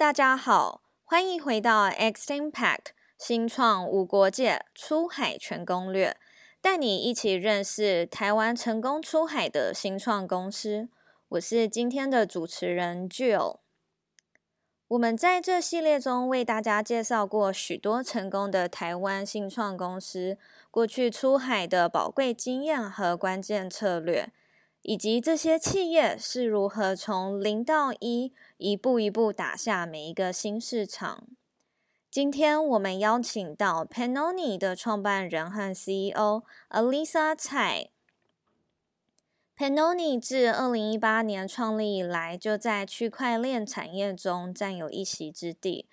大家好，欢迎回到 X Impact 新创无国界出海全攻略，带你一起认识台湾成功出海的新创公司。我是今天的主持人 Jill。我们在这系列中为大家介绍过许多成功的台湾新创公司过去出海的宝贵经验和关键策略。以及这些企业是如何从零到一，一步一步打下每一个新市场。今天我们邀请到 Panoni 的创办人和 CEO Alyssa 蔡。Pennoni 自二零一八年创立以来，就在区块链产业中占有一席之地。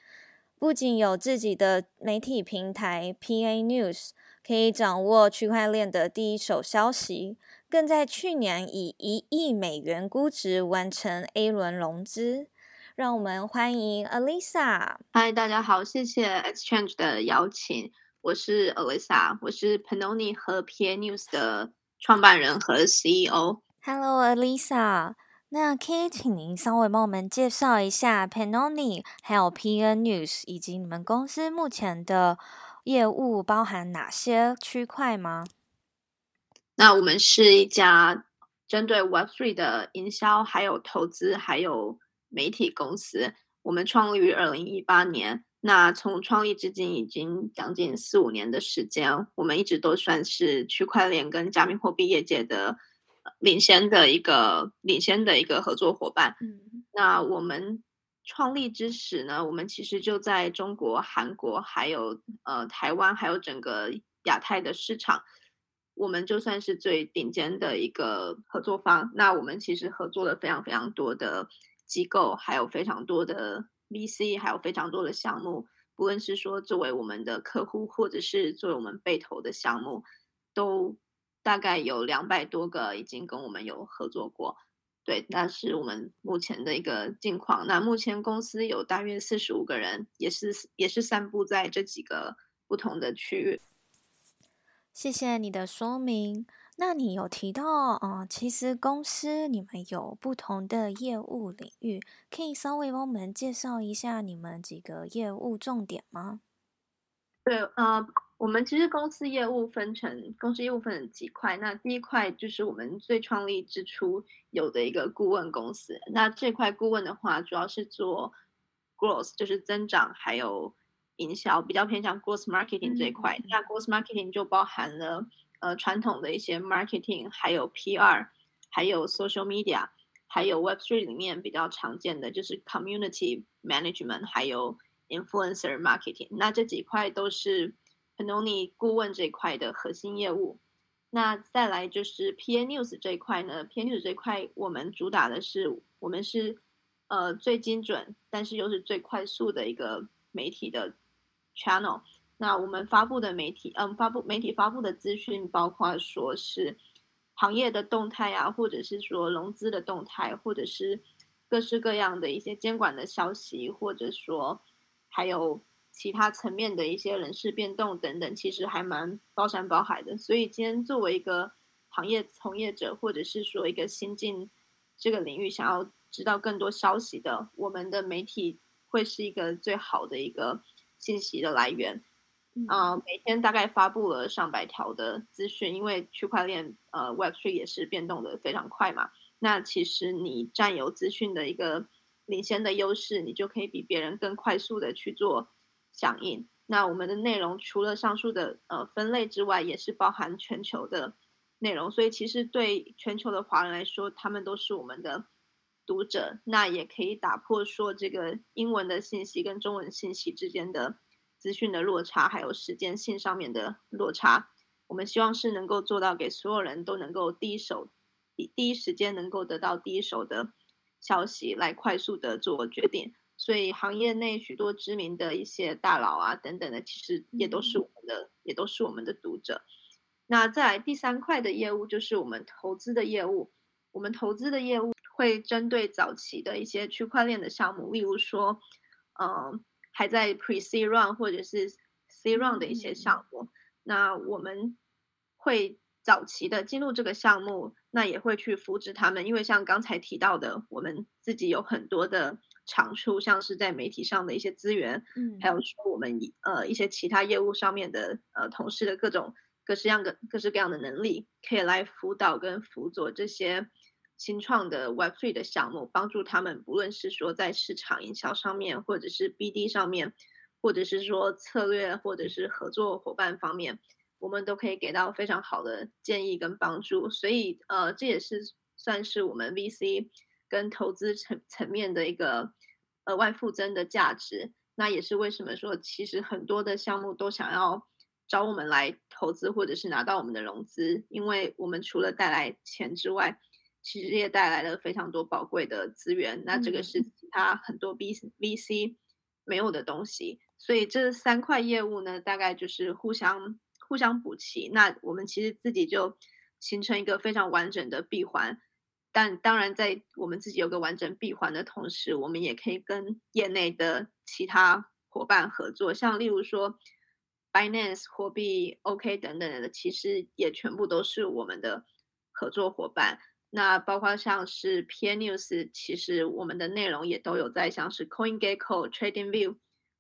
不仅有自己的媒体平台 PA News，可以掌握区块链的第一手消息。更在去年以一亿美元估值完成 A 轮融资，让我们欢迎 Alyssa。嗨，大家好，谢谢 Exchange 的邀请，我是 Alyssa，我是 Pennoni 和 PA News 的创办人和 CEO。Hello，Alyssa，那可以请您稍微帮我们介绍一下 Pennoni 还有 PA News 以及你们公司目前的业务包含哪些区块吗？那我们是一家针对 Web3 的营销、还有投资、还有媒体公司。我们创立于二零一八年，那从创立至今已经将近四五年的时间。我们一直都算是区块链跟加密货币业界的领先的一个领先的一个合作伙伴。嗯，那我们创立之时呢，我们其实就在中国、韩国、还有呃台湾，还有整个亚太的市场。我们就算是最顶尖的一个合作方，那我们其实合作了非常非常多的机构，还有非常多的 VC，还有非常多的项目。不论是说作为我们的客户，或者是作为我们被投的项目，都大概有两百多个已经跟我们有合作过。对，那是我们目前的一个近况。那目前公司有大约四十五个人，也是也是散布在这几个不同的区域。谢谢你的说明。那你有提到，啊、呃，其实公司你们有不同的业务领域，可以稍微帮我们介绍一下你们几个业务重点吗？对，呃，我们其实公司业务分成公司业务分成几块。那第一块就是我们最创立之初有的一个顾问公司。那这块顾问的话，主要是做 growth，就是增长，还有。营销比较偏向 growth marketing 这一块，那 growth marketing 就包含了呃传统的一些 marketing，还有 PR，还有 social media，还有 Web3 里面比较常见的就是 community management，还有 influencer marketing。那这几块都是 Pennoni 顾问这一块的核心业务。那再来就是 PA News 这一块呢，PA News 这一块我们主打的是我们是呃最精准，但是又是最快速的一个媒体的。Channel，那我们发布的媒体，嗯，发布媒体发布的资讯，包括说是行业的动态啊，或者是说融资的动态，或者是各式各样的一些监管的消息，或者说还有其他层面的一些人事变动等等，其实还蛮包山包海的。所以今天作为一个行业从业者，或者是说一个新进这个领域想要知道更多消息的，我们的媒体会是一个最好的一个。信息的来源，啊、呃，每天大概发布了上百条的资讯，因为区块链呃 Web3 也是变动的非常快嘛。那其实你占有资讯的一个领先的优势，你就可以比别人更快速的去做响应。那我们的内容除了上述的呃分类之外，也是包含全球的内容，所以其实对全球的华人来说，他们都是我们的。读者，那也可以打破说这个英文的信息跟中文信息之间的资讯的落差，还有时间性上面的落差。我们希望是能够做到给所有人都能够第一手、第第一时间能够得到第一手的消息，来快速的做决定。所以行业内许多知名的一些大佬啊等等的，其实也都是我们的，也都是我们的读者。那再来第三块的业务就是我们投资的业务，我们投资的业务。会针对早期的一些区块链的项目，例如说，嗯、呃，还在 Pre C Run 或者是 C Run 的一些项目，嗯、那我们会早期的进入这个项目，那也会去扶持他们，因为像刚才提到的，我们自己有很多的长处，像是在媒体上的一些资源，嗯，还有说我们呃一些其他业务上面的呃同事的各种各式样的各式各样的能力，可以来辅导跟辅佐这些新创的 Web3 的项目，帮助他们不论是说在市场营销上面，或者是 BD 上面，或者是说策略，或者是合作伙伴方面，我们都可以给到非常好的建议跟帮助。所以呃，这也是算是我们 VC。跟投资层层面的一个额外附增的价值，那也是为什么说其实很多的项目都想要找我们来投资，或者是拿到我们的融资，因为我们除了带来钱之外，其实也带来了非常多宝贵的资源。那这个是其他很多 B VC 没有的东西，所以这三块业务呢，大概就是互相互相补齐。那我们其实自己就形成一个非常完整的闭环。但当然，在我们自己有个完整闭环的同时，我们也可以跟业内的其他伙伴合作，像例如说，Binance 货币 OK 等等的，其实也全部都是我们的合作伙伴。那包括像是 PN News，其实我们的内容也都有在像是 CoinGecko、TradingView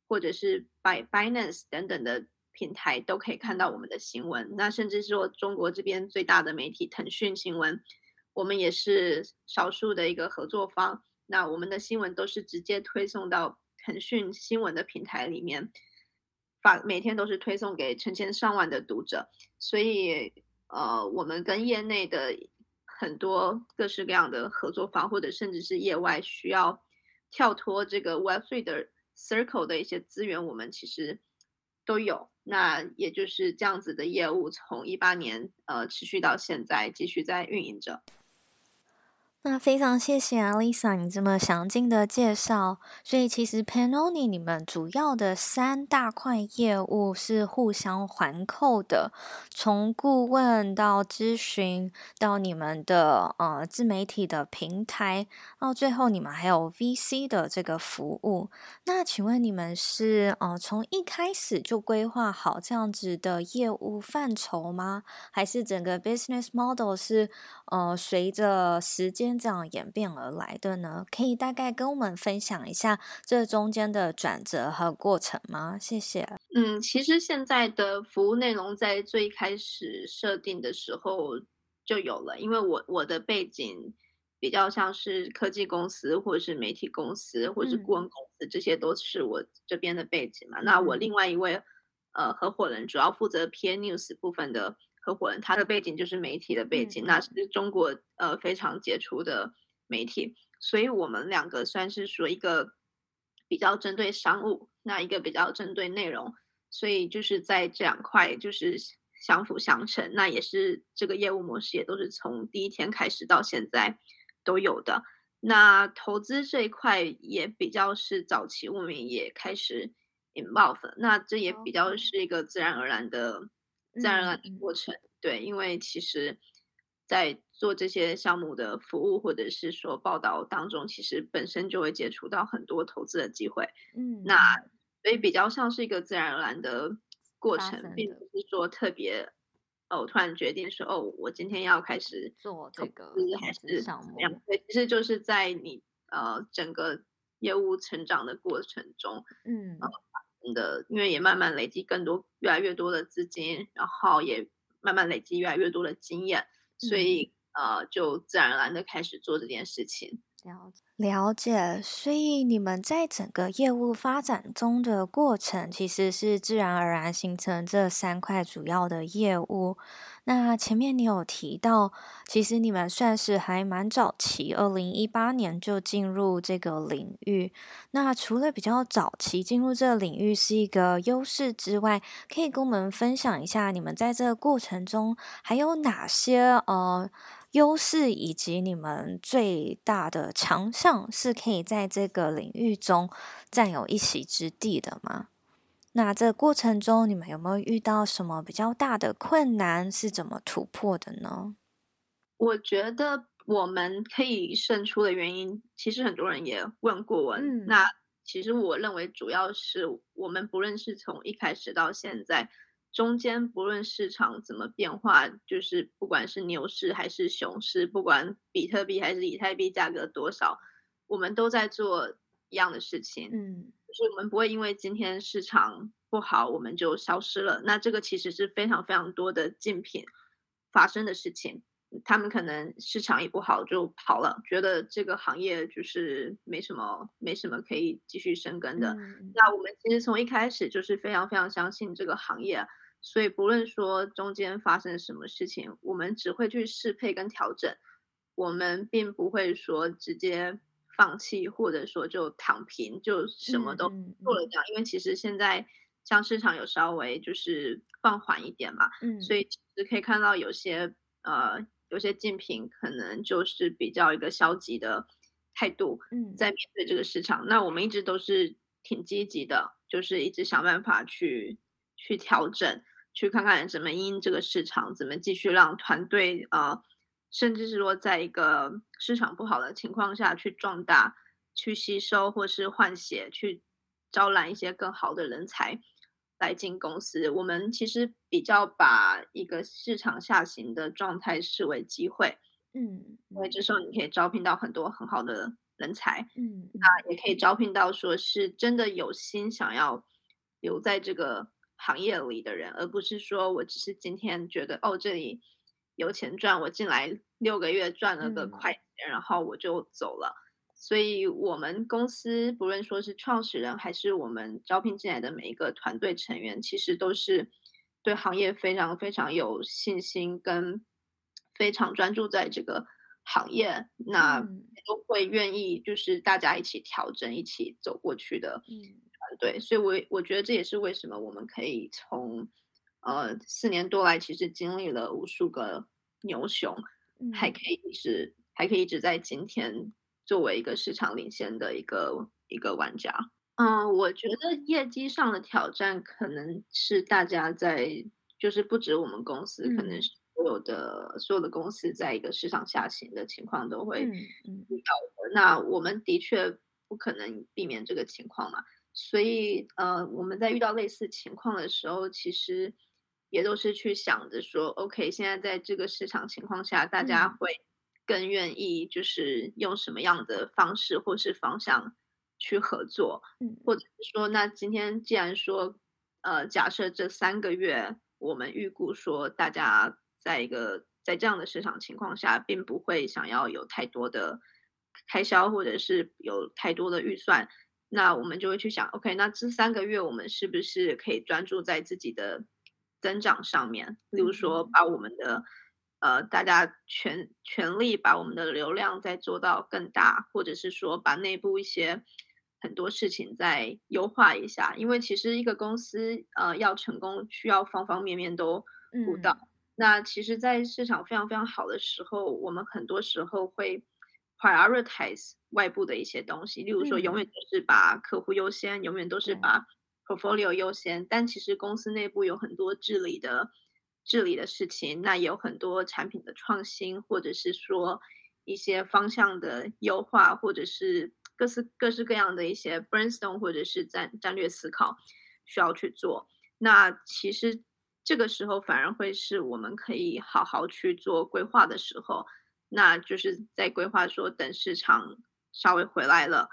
或者是 By Binance 等等的平台都可以看到我们的新闻。那甚至是说中国这边最大的媒体腾讯新闻。我们也是少数的一个合作方，那我们的新闻都是直接推送到腾讯新闻的平台里面，发每天都是推送给成千上万的读者，所以呃，我们跟业内的很多各式各样的合作方，或者甚至是业外需要跳脱这个 Web3 的 Circle 的一些资源，我们其实都有。那也就是这样子的业务，从一八年呃持续到现在，继续在运营着。那非常谢谢 Alyssa 你这么详尽的介绍。所以其实 Pennoni 你们主要的三大块业务是互相环扣的，从顾问到咨询，到你们的呃自媒体的平台，到最后你们还有 VC 的这个服务。那请问你们是呃从一开始就规划好这样子的业务范畴吗？还是整个 business model 是呃随着时间这样演变而来的呢？可以大概跟我们分享一下这中间的转折和过程吗？谢谢。嗯，其实现在的服务内容在最开始设定的时候就有了，因为我我的背景比较像是科技公司，或者是媒体公司，或者是顾问公司，嗯、这些都是我这边的背景嘛。那我另外一位呃合伙人主要负责 PN News 部分的。合伙人他的背景就是媒体的背景，嗯、那是中国呃非常杰出的媒体，所以我们两个算是说一个比较针对商务，那一个比较针对内容，所以就是在这两块就是相辅相成，那也是这个业务模式也都是从第一天开始到现在都有的。那投资这一块也比较是早期我们也开始 involve，那这也比较是一个自然而然的。自然而然的过程，对，因为其实，在做这些项目的服务或者是说报道当中，其实本身就会接触到很多投资的机会，嗯，那所以比较像是一个自然而然的过程，并不是说特别哦，突然决定说哦，我今天要开始做这个还是项目，对，其实就是在你呃整个业务成长的过程中，嗯。呃的，因为也慢慢累积更多、越来越多的资金，然后也慢慢累积越来越多的经验，所以、嗯、呃，就自然而然的开始做这件事情。了解，了解。所以你们在整个业务发展中的过程，其实是自然而然形成这三块主要的业务。那前面你有提到，其实你们算是还蛮早期，二零一八年就进入这个领域。那除了比较早期进入这个领域是一个优势之外，可以跟我们分享一下，你们在这个过程中还有哪些呃优势，以及你们最大的强项是可以在这个领域中占有一席之地的吗？那这过程中，你们有没有遇到什么比较大的困难？是怎么突破的呢？我觉得我们可以胜出的原因，其实很多人也问过我。嗯、那其实我认为，主要是我们不论是从一开始到现在，中间不论市场怎么变化，就是不管是牛市还是熊市，不管比特币还是以太币价格多少，我们都在做一样的事情。嗯，就是我们不会因为今天市场不好，我们就消失了。那这个其实是非常非常多的竞品发生的事情。他们可能市场一不好就跑了，觉得这个行业就是没什么没什么可以继续深耕的。嗯、那我们其实从一开始就是非常非常相信这个行业，所以不论说中间发生什么事情，我们只会去适配跟调整，我们并不会说直接放弃，或者说就躺平，就什么都做了这样。嗯嗯、因为其实现在像市场有稍微就是放缓一点嘛，嗯、所以其实可以看到有些呃。有些竞品可能就是比较一个消极的态度，嗯，在面对这个市场，嗯、那我们一直都是挺积极的，就是一直想办法去去调整，去看看怎么因这个市场，怎么继续让团队啊、呃，甚至是说在一个市场不好的情况下去壮大，去吸收或是换血，去招揽一些更好的人才。来进公司，我们其实比较把一个市场下行的状态视为机会，嗯，因为这时候你可以招聘到很多很好的人才，嗯，那也可以招聘到说是真的有心想要留在这个行业里的人，而不是说我只是今天觉得哦这里有钱赚，我进来六个月赚了个快钱，嗯，然后我就走了。所以，我们公司不论说是创始人，还是我们招聘进来的每一个团队成员，其实都是对行业非常非常有信心，跟非常专注在这个行业，那都会愿意就是大家一起调整、一起走过去的团队。所以我，我我觉得这也是为什么我们可以从呃四年多来，其实经历了无数个牛熊，还可以一直还可以一直在今天。作为一个市场领先的一个一个玩家，嗯，我觉得业绩上的挑战可能是大家在，就是不止我们公司，嗯、可能是所有的所有的公司在一个市场下行的情况都会遇到的。嗯嗯、那我们的确不可能避免这个情况嘛，所以呃，我们在遇到类似情况的时候，其实也都是去想着说，OK，现在在这个市场情况下，大家会、嗯。更愿意就是用什么样的方式或是方向去合作，嗯，或者是说，那今天既然说，呃，假设这三个月我们预估说大家在一个在这样的市场情况下，并不会想要有太多的开销或者是有太多的预算，那我们就会去想，OK，那这三个月我们是不是可以专注在自己的增长上面，例如说把我们的。呃，大家全全力把我们的流量再做到更大，或者是说把内部一些很多事情再优化一下。因为其实一个公司呃要成功，需要方方面面都顾到。嗯、那其实，在市场非常非常好的时候，我们很多时候会 prioritize 外部的一些东西，例如说，永远都是把客户优先，嗯、永远都是把 portfolio 优先。但其实公司内部有很多治理的。治理的事情，那也有很多产品的创新，或者是说一些方向的优化，或者是各式各式各样的一些 brainstorm，或者是战战略思考需要去做。那其实这个时候反而会是我们可以好好去做规划的时候。那就是在规划说，等市场稍微回来了，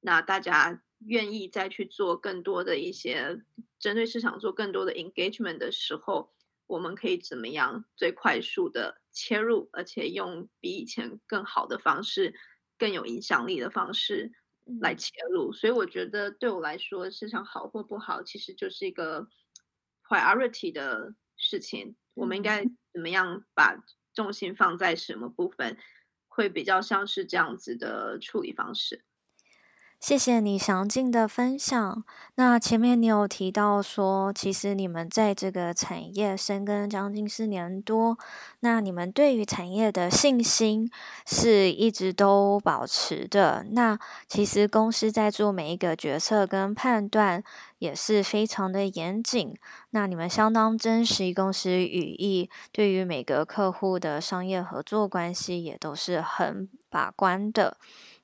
那大家愿意再去做更多的一些针对市场做更多的 engagement 的时候。我们可以怎么样最快速的切入，而且用比以前更好的方式、更有影响力的方式来切入？所以我觉得对我来说，市场好或不好，其实就是一个 priority 的事情。我们应该怎么样把重心放在什么部分，会比较像是这样子的处理方式。谢谢你详尽的分享。那前面你有提到说，其实你们在这个产业深耕将近四年多，那你们对于产业的信心是一直都保持的。那其实公司在做每一个决策跟判断也是非常的严谨。那你们相当珍惜公司语义，对于每个客户的商业合作关系也都是很把关的。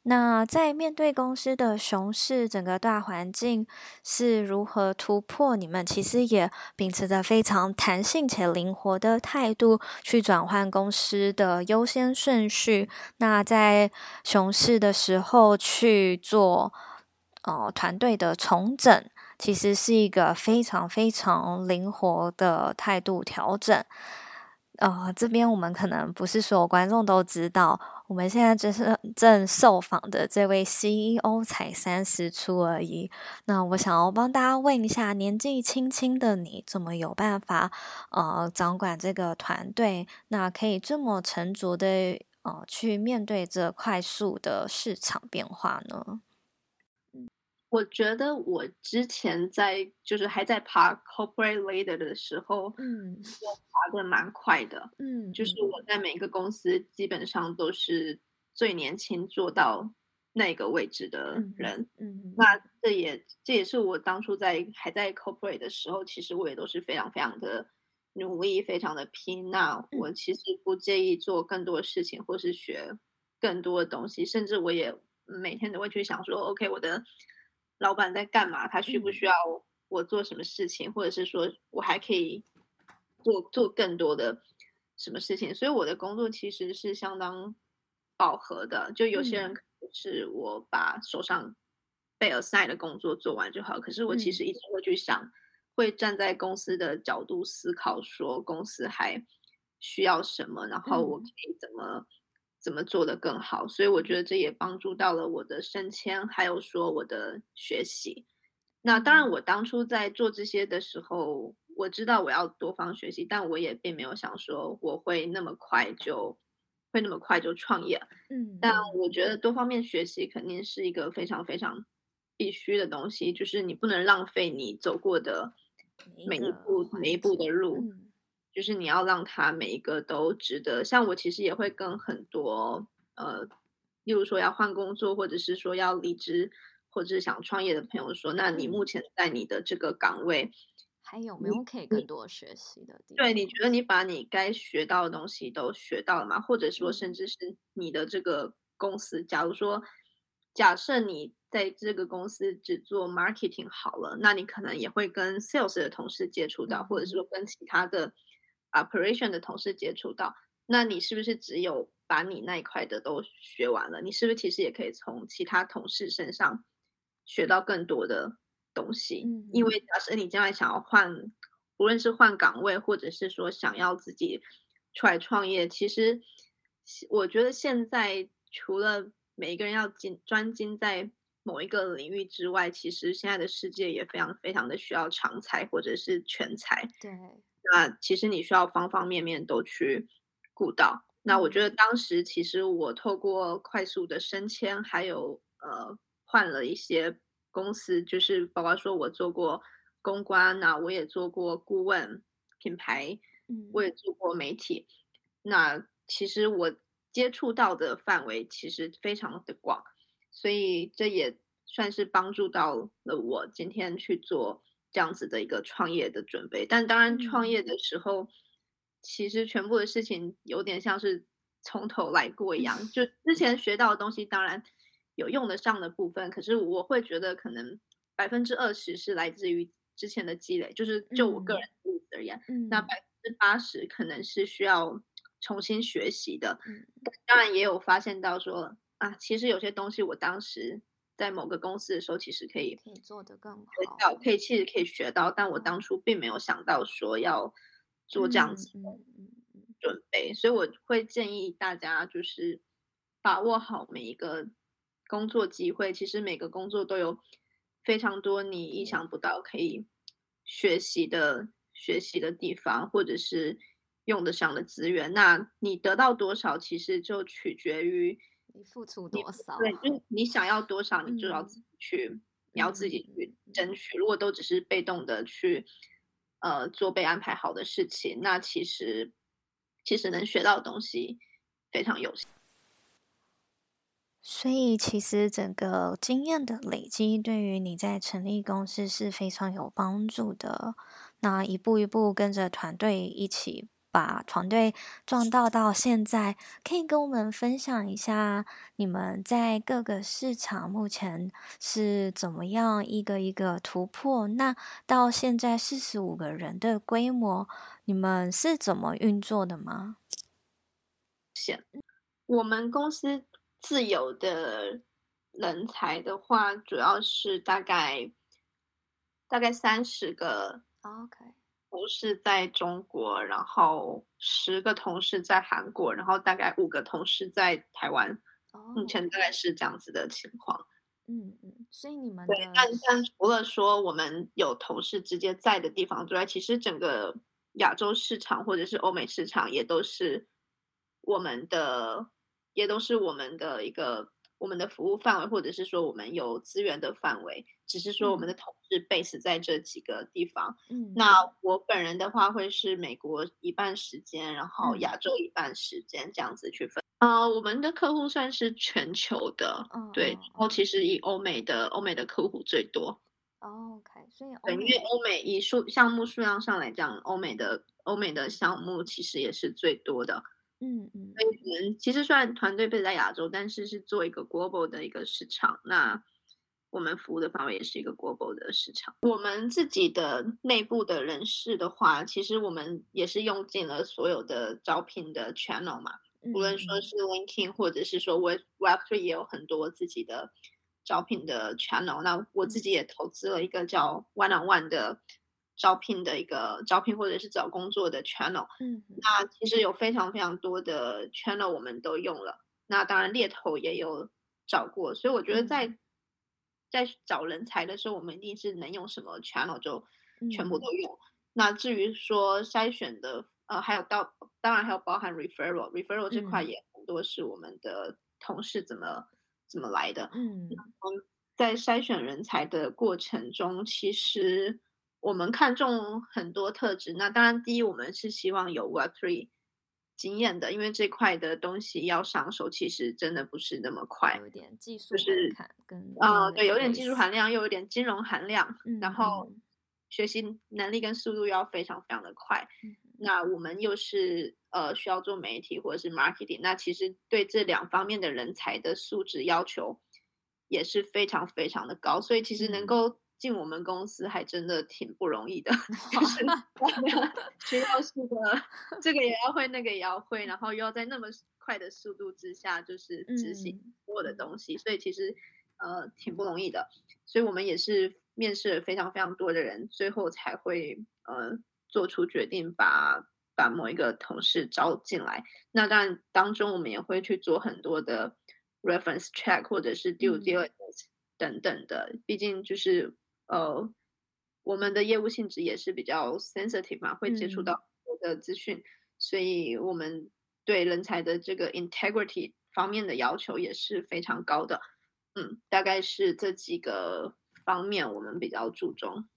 那在面对公司的熊市，整个大环境是如何突破？你们其实也秉持着非常弹性且灵活的态度去转换公司的优先顺序。那在熊市的时候去做呃团队的重整，其实是一个非常非常灵活的态度调整。呃，这边我们可能不是所有观众都知道，我们现在只是正受访的这位 CEO 才三十出而已。那我想要帮大家问一下，年纪轻轻的你，怎么有办法呃掌管这个团队？那可以这么沉着的呃去面对这快速的市场变化呢？我觉得我之前在就是还在爬 corporate ladder 的时候，嗯，我爬的蛮快的，嗯，就是我在每个公司基本上都是最年轻做到那个位置的人，嗯，嗯，那这也这也是我当初在还在 corporate 的时候，其实我也都是非常非常的努力，非常的拼。那我其实不介意做更多的事情，或是学更多的东西，甚至我也每天都会去想说，OK，我的。老板在干嘛？他需不需要我做什么事情？嗯、或者是说我还可以做做更多的什么事情？所以我的工作其实是相当饱和的。就有些人是我把手上被 assign 的工作做完就好，可是我其实一直会去想，嗯、会站在公司的角度思考，说公司还需要什么，然后我可以怎么。怎么做得更好？所以我觉得这也帮助到了我的升迁，还有说我的学习。那当然，我当初在做这些的时候，我知道我要多方学习，但我也并没有想说我会那么快就会那么快就创业。嗯，但我觉得多方面学习肯定是一个非常非常必须的东西，就是你不能浪费你走过的每一步每一步的路。嗯就是你要让他每一个都值得，像我其实也会跟很多呃，例如说要换工作，或者是说要离职，或者是想创业的朋友说，那你目前在你的这个岗位还有没有可以更多学习的地方？对，你觉得你把你该学到的东西都学到了吗？或者说，甚至是你的这个公司，假如说假设你在这个公司只做 marketing 好了，那你可能也会跟 sales 的同事接触到，或者是说跟其他的。Operation 的同事接触到，那你是不是只有把你那一块的都学完了？你是不是其实也可以从其他同事身上学到更多的东西？嗯，因为假设你将来想要换，无论是换岗位，或者是说想要自己出来创业，其实我觉得现在除了每一个人要精专精在某一个领域之外，其实现在的世界也非常非常的需要长才或者是全才。对。那其实你需要方方面面都去顾到。那我觉得当时其实我透过快速的升迁，还有呃换了一些公司，就是包括说我做过公关，那我也做过顾问品牌，我也做过媒体。那其实我接触到的范围其实非常的广，所以这也算是帮助到了我今天去做。这样子的一个创业的准备，但当然创业的时候，其实全部的事情有点像是从头来过一样。就之前学到的东西，当然有用得上的部分，可是我会觉得可能百分之二十是来自于之前的积累，就是就我个人而言，嗯、那百分之八十可能是需要重新学习的。嗯、当然也有发现到说啊，其实有些东西我当时。在某个公司的时候，其实可以可以做得更好，可以其实可以学到，但我当初并没有想到说要做这样子的准备，所以我会建议大家就是把握好每一个工作机会。其实每个工作都有非常多你意想不到可以学习的学习的地方，或者是用得上的资源。那你得到多少，其实就取决于。你付出多少？对，就是你想要多少，你就要自己去，嗯、你要自己去争取。如果都只是被动的去，呃，做被安排好的事情，那其实其实能学到的东西非常有限。所以，其实整个经验的累积，对于你在成立公司是非常有帮助的。那一步一步跟着团队一起。把团队壮大到现在，可以跟我们分享一下你们在各个市场目前是怎么样一个一个突破？那到现在四十五个人的规模，你们是怎么运作的吗？我们公司自有的人才的话，主要是大概大概三十个，OK，同事在中国，然后十个同事在韩国，然后大概五个同事在台湾。目前大概是这样子的情况。嗯嗯，所以你们对，但但除了说我们有同事直接在的地方之外，其实整个亚洲市场或者是欧美市场也都是我们的，也都是我们的一个我们的服务范围，或者是说我们有资源的范围，只是说我们的同事 base 在这几个地方。嗯，那我本人的话会是美国一半时间，然后亚洲一半时间这样子去分。呃，我们的客户算是全球的，嗯、对，然后其实以欧美的欧美的客户最多。哦、OK，所以对，因为欧美以数项目数量上来讲，欧美的欧美的项目其实也是最多的。嗯嗯，所以我们其实虽然团队备在亚洲，但是是做一个 global 的一个市场。那我们服务的范围也是一个 global 的市场。我们自己的内部的人士的话，其实我们也是用尽了所有的招聘的 channel 嘛。无论说是 LinkedIn，或者是说 Web Web Three 也有很多自己的招聘的 channel。那我自己也投资了一个叫 One on One 的招聘的一个招聘或者是找工作的 channel。嗯，那其实有非常非常多的 channel 我们都用了。那当然猎头也有找过，所以我觉得在在找人才的时候，我们一定是能用什么 channel 就全部都用。那至于说筛选的。呃，还有到当然还有包含 referral，referral 这块也很多是我们的同事怎么、嗯、怎么来的。嗯，在筛选人才的过程中，其实我们看重很多特质。那当然，第一我们是希望有 Web3 经验的，因为这块的东西要上手，其实真的不是那么快，有点技术含量跟啊、呃，对，有点技术含量，又有点金融含量，嗯、然后学习能力跟速度要非常非常的快。嗯那我们又是呃需要做媒体或者是 marketing，那其实对这两方面的人才的素质要求也是非常非常的高，所以其实能够进我们公司还真的挺不容易的，就是 需要是个这个也要会，那个也要会，然后又要在那么快的速度之下就是执行所有的东西，所以其实呃挺不容易的，所以我们也是面试了非常非常多的人，最后才会呃。做出决定把，把把某一个同事招进来。那当然，当中我们也会去做很多的 reference check 或者是 due diligence 等等的。毕竟就是呃，我们的业务性质也是比较 sensitive 嘛，会接触到多的资讯，嗯，所以我们对人才的这个 integrity 方面的要求也是非常高的。嗯，大概是这几个方面我们比较注重。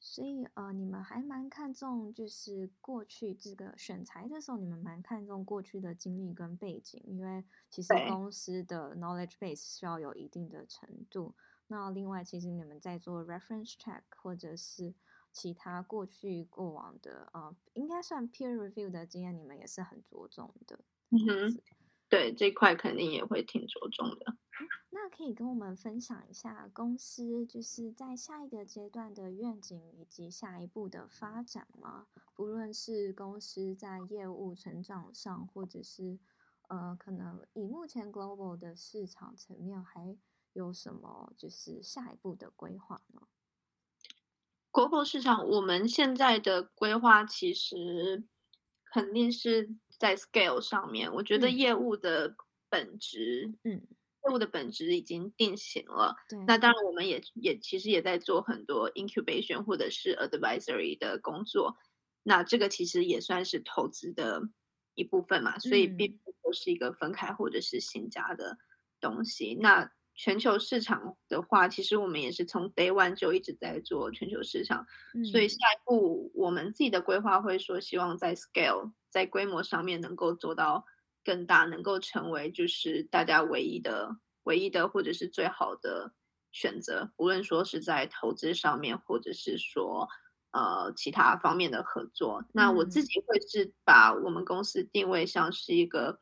所以呃，你们还蛮看重，就是过去这个选材的时候，你们蛮看重过去的经历跟背景，因为其实公司的 knowledge base 需要有一定的程度。那另外，其实你们在做 reference check 或者是其他过去过往的呃，应该算 peer review 的经验，你们也是很着重的。嗯哼。对，这块肯定也会挺着重的。那可以跟我们分享一下公司就是在下一个阶段的愿景以及下一步的发展吗？不论是公司在业务成长上，或者是呃，可能以目前 global 的市场层面，还有什么就是下一步的规划呢？global 市场，我们现在的规划其实肯定是。在 scale 上面，我觉得业务的本质，嗯，业务的本质已经定型了。对，那当然，我们也也其实也在做很多 incubation 或者是 advisory 的工作。那这个其实也算是投资的一部分嘛，所以并不是一个分开或者是新加的东西。嗯、那全球市场的话，其实我们也是从 day one 就一直在做全球市场，嗯、所以下一步我们自己的规划会说，希望在 scale 在规模上面能够做到更大，能够成为就是大家唯一的、唯一的或者是最好的选择，无论说是在投资上面，或者是说呃其他方面的合作。嗯、那我自己会是把我们公司定位像是一个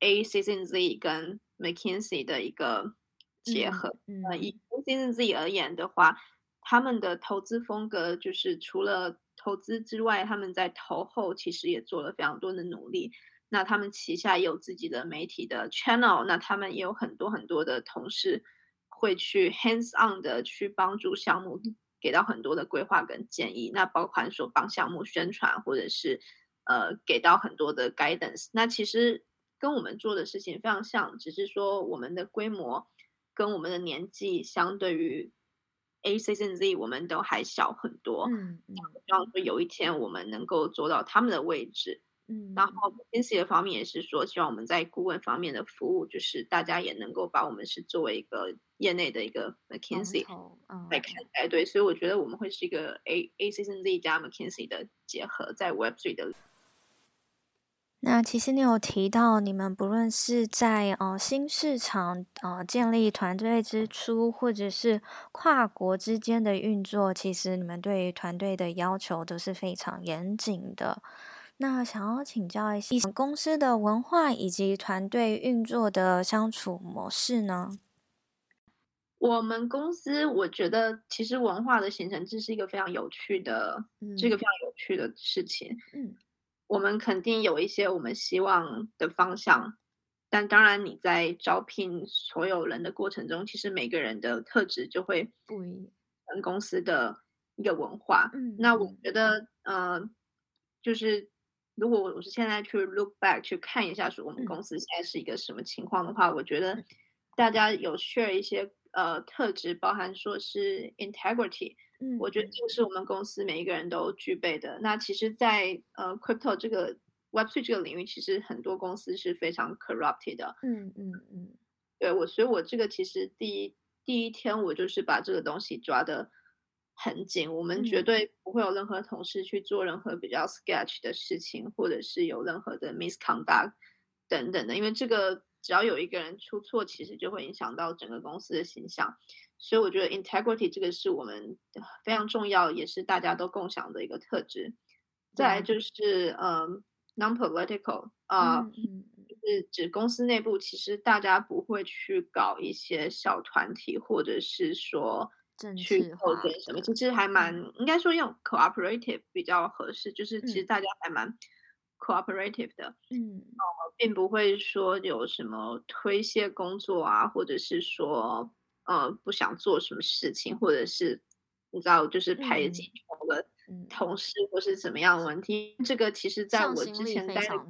A C C Z 跟 McKinsey 的一个。结合，嗯，呃，以公司自己而言的话，他们的投资风格就是除了投资之外，他们在投后其实也做了非常多的努力。那他们旗下也有自己的媒体的 channel，那他们也有很多很多的同事会去 hands on 的去帮助项目，给到很多的规划跟建议。那包括说帮项目宣传，或者是呃给到很多的 guidance。那其实跟我们做的事情非常像，只是说我们的规模跟我们的年纪相对于 A、C、Z，我们都还小很多。嗯嗯，希望说有一天我们能够做到他们的位置。嗯，然后 McKinsey 的方面也是说，希望我们在顾问方面的服务，就是大家也能够把我们是作为一个业内的一个 McKinsey 来看待。对，所以我觉得我们会是一个 A A C Z 加 McKinsey 的结合，在 Web3 的。那其实你有提到，你们不论是在呃新市场呃建立团队之初，或者是跨国之间的运作，其实你们对于团队的要求都是非常严谨的。那想要请教一下公司的文化以及团队运作的相处模式呢？我们公司我觉得其实文化的形成这是一个非常有趣的，嗯，这个非常有趣的事情。嗯，我们肯定有一些我们希望的方向，但当然你在招聘所有人的过程中，其实每个人的特质就会不一样。跟公司的一个文化，嗯，那我觉得，嗯，呃，就是。如果我是现在去 look back 去看一下，说我们公司现在是一个什么情况的话，嗯、我觉得大家有 share 一些呃特质，包含说是 integrity，嗯，我觉得这个是我们公司每一个人都具备的。那其实在，在呃 crypto 这个 Web3 这个领域，其实很多公司是非常 corrupted 的。嗯嗯嗯，对我，所以我这个其实第一第一天我就是把这个东西抓的。很紧，我们绝对不会有任何同事去做任何比较 sketch 的事情，或者是有任何的 misconduct 等等的，因为这个只要有一个人出错，其实就会影响到整个公司的形象。所以我觉得 integrity 这个是我们非常重要，也是大家都共享的一个特质。再来就是嗯 non-political 啊，呃 mm -hmm. 就是指公司内部其实大家不会去搞一些小团体，或者是说。去后跟什么，其实还蛮应该说用 cooperative 比较合适，就是其实大家还蛮 cooperative 的，嗯，呃，并不会说有什么推卸工作啊，或者是说呃不想做什么事情，或者是不知道就是排挤某个同事或是怎么样的问题，这个其实在我之前待的。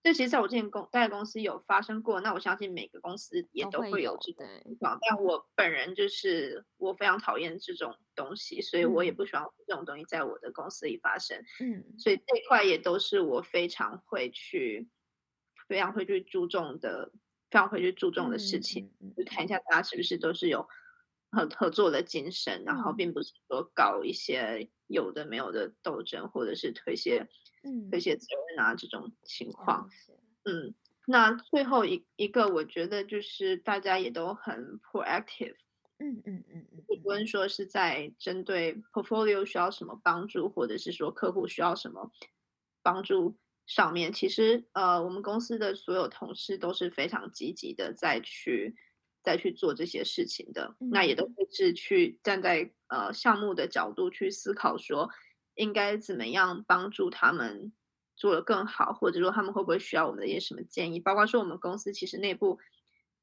这其实在我之前公在公司有发生过，那我相信每个公司也都会有这种情况。但我本人就是我非常讨厌这种东西，所以我也不希望这种东西在我的公司里发生。嗯，所以这一块也都是我非常会去、非常会去注重的、非常会去注重的事情。嗯、就看一下大家是不是都是有合合作的精神，嗯、然后并不是说搞一些有的没有的斗争，或者是推卸。嗯，推卸责任啊，这种情况，嗯，那最后一一个，我觉得就是大家也都很 proactive，嗯嗯嗯嗯，无论说是在针对 portfolio 需要什么帮助，或者是说客户需要什么帮助上面，其实呃，我们公司的所有同事都是非常积极的，再去再去做这些事情的，嗯，那也都会是去站在呃项目的角度去思考说。应该怎么样帮助他们做得更好，或者说他们会不会需要我们的一些什么建议？包括说我们公司其实内部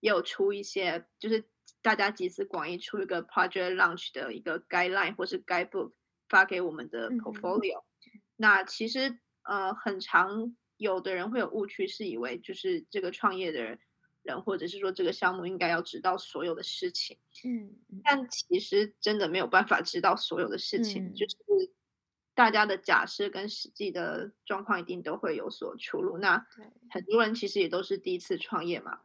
也有出一些，就是大家集思广益出一个 project launch 的一个 guideline 或是 guidebook 发给我们的 portfolio。嗯。那其实呃很常有的人会有误区，是以为就是这个创业的人，或者是说这个项目应该要知道所有的事情。嗯。但其实真的没有办法知道所有的事情，嗯、就是。大家的假设跟实际的状况一定都会有所出入。那很多人其实也都是第一次创业嘛，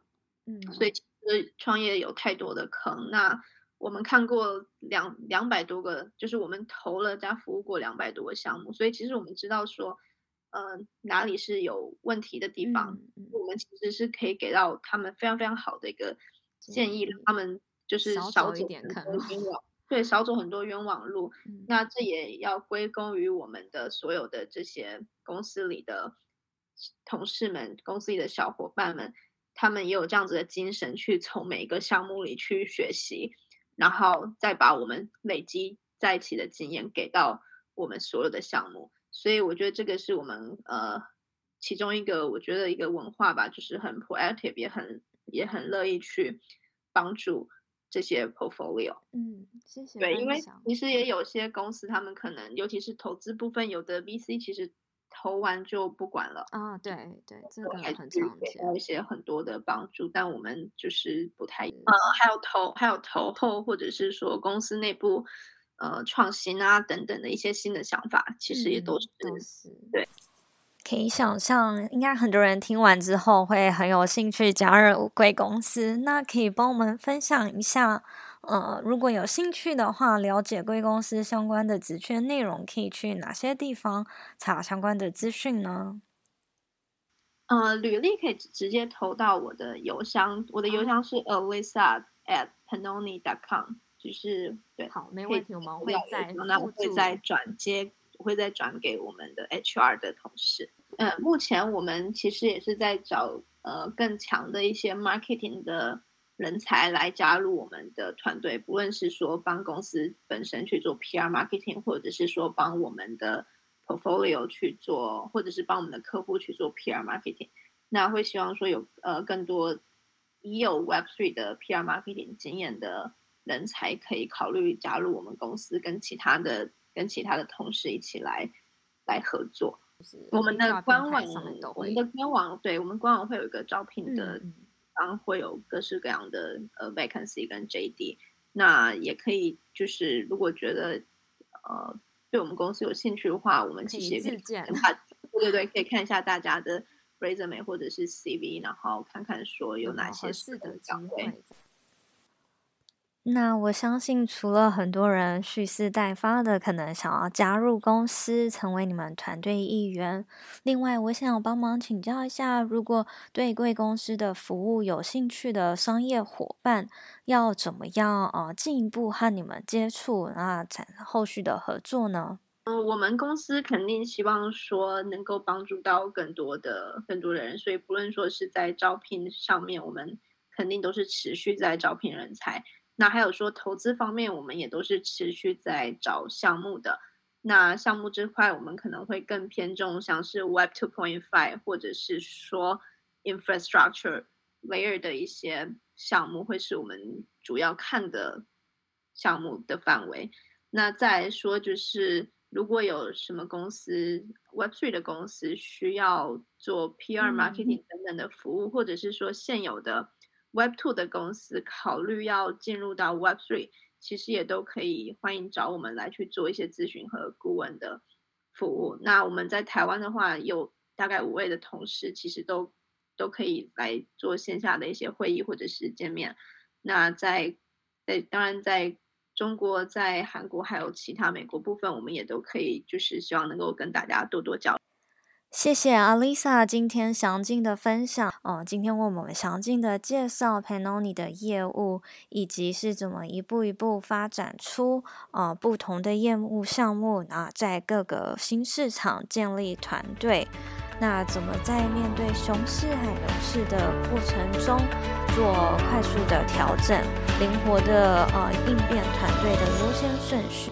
嗯，所以其实创业有太多的坑。那我们看过两两百多个，就是我们投了加服务过两百多个项目，所以其实我们知道说，呃，哪里是有问题的地方，嗯，我们其实是可以给到他们非常非常好的一个建议，让他们就是少走一点坑。对，少走很多冤枉路，嗯，那这也要归功于我们的所有的这些公司里的同事们，公司里的小伙伴们，他们也有这样子的精神，去从每一个项目里去学习，然后再把我们累积在一起的经验给到我们所有的项目。所以我觉得这个是我们呃其中一个我觉得一个文化吧，就是很 proactive，也很也很乐意去。帮助这些 portfolio。嗯，谢谢。对，因为其实也有些公司，他们可能尤其是投资部分，有的 VC 其实投完就不管了。啊，对对，这个还很常见。一些很多的帮助，但我们就是不太。呃，还有投，还有投后，或者是说公司内部呃创新啊等等的一些新的想法，其实也都是、对。可以想象，应该很多人听完之后会很有兴趣加入贵公司。那可以帮我们分享一下，呃，如果有兴趣的话，了解贵公司相关的职缺内容，可以去哪些地方查相关的资讯呢？呃，履历可以直接投到我的邮箱，我的邮箱是 Alyssa at pannoni dot com，就是对，好，没问题，我们会再那我会再转接。我会再转给我们的 HR 的同事。嗯，目前我们其实也是在找呃更强的一些 marketing 的人才来加入我们的团队，不论是说帮公司本身去做 PR marketing，或者是说帮我们的 portfolio 去做，或者是帮我们的客户去做 PR marketing。那会希望说有呃更多已有 Web3 的 PR marketing 经验的人才可以考虑加入我们公司，跟其他的。跟其他的同事一起来来合作。我们的官网，我们的官网，对，我们官网会有一个招聘的，然后、嗯、会有各式各样的呃 vacancy 跟 JD。那也可以，就是如果觉得呃对我们公司有兴趣的话，我们其实也可以跟他，对对对，可以看一下大家的 resume 或者是 CV，然后看看说有哪些适合的岗位。那我相信，除了很多人蓄势待发的，可能想要加入公司，成为你们团队一员。另外，我想帮忙请教一下，如果对贵公司的服务有兴趣的商业伙伴，要怎么样呃进一步和你们接触，那产后续的合作呢？嗯，我们公司肯定希望说能够帮助到更多的更多的人，所以不论说是在招聘上面，我们肯定都是持续在招聘人才。那还有说投资方面，我们也都是持续在找项目的。那项目这块，我们可能会更偏重像是 Web 2.5或者是说 Infrastructure Layer 的一些项目，会是我们主要看的项目的范围。那再来说，就是如果有什么公司 Web 3的公司需要做 PR Marketing 等等的服务，嗯、或者是说现有的。Web Two 的公司考虑要进入到 Web Three，其实也都可以欢迎找我们来去做一些咨询和顾问的服务。那我们在台湾的话，有大概五位的同事，其实都都可以来做线下的一些会议或者是见面。那在在当然在中国、在韩国还有其他美国部分，我们也都可以，就是希望能够跟大家多多交流。谢谢 Alyssa 今天详尽的分享。哦，今天为我们详尽的介绍 Pannoni 的业务，以及是怎么一步一步发展出呃不同的业务项目，啊，在各个新市场建立团队。那怎么在面对熊市和牛市的过程中做快速的调整，灵活的呃应变团队的优先顺序？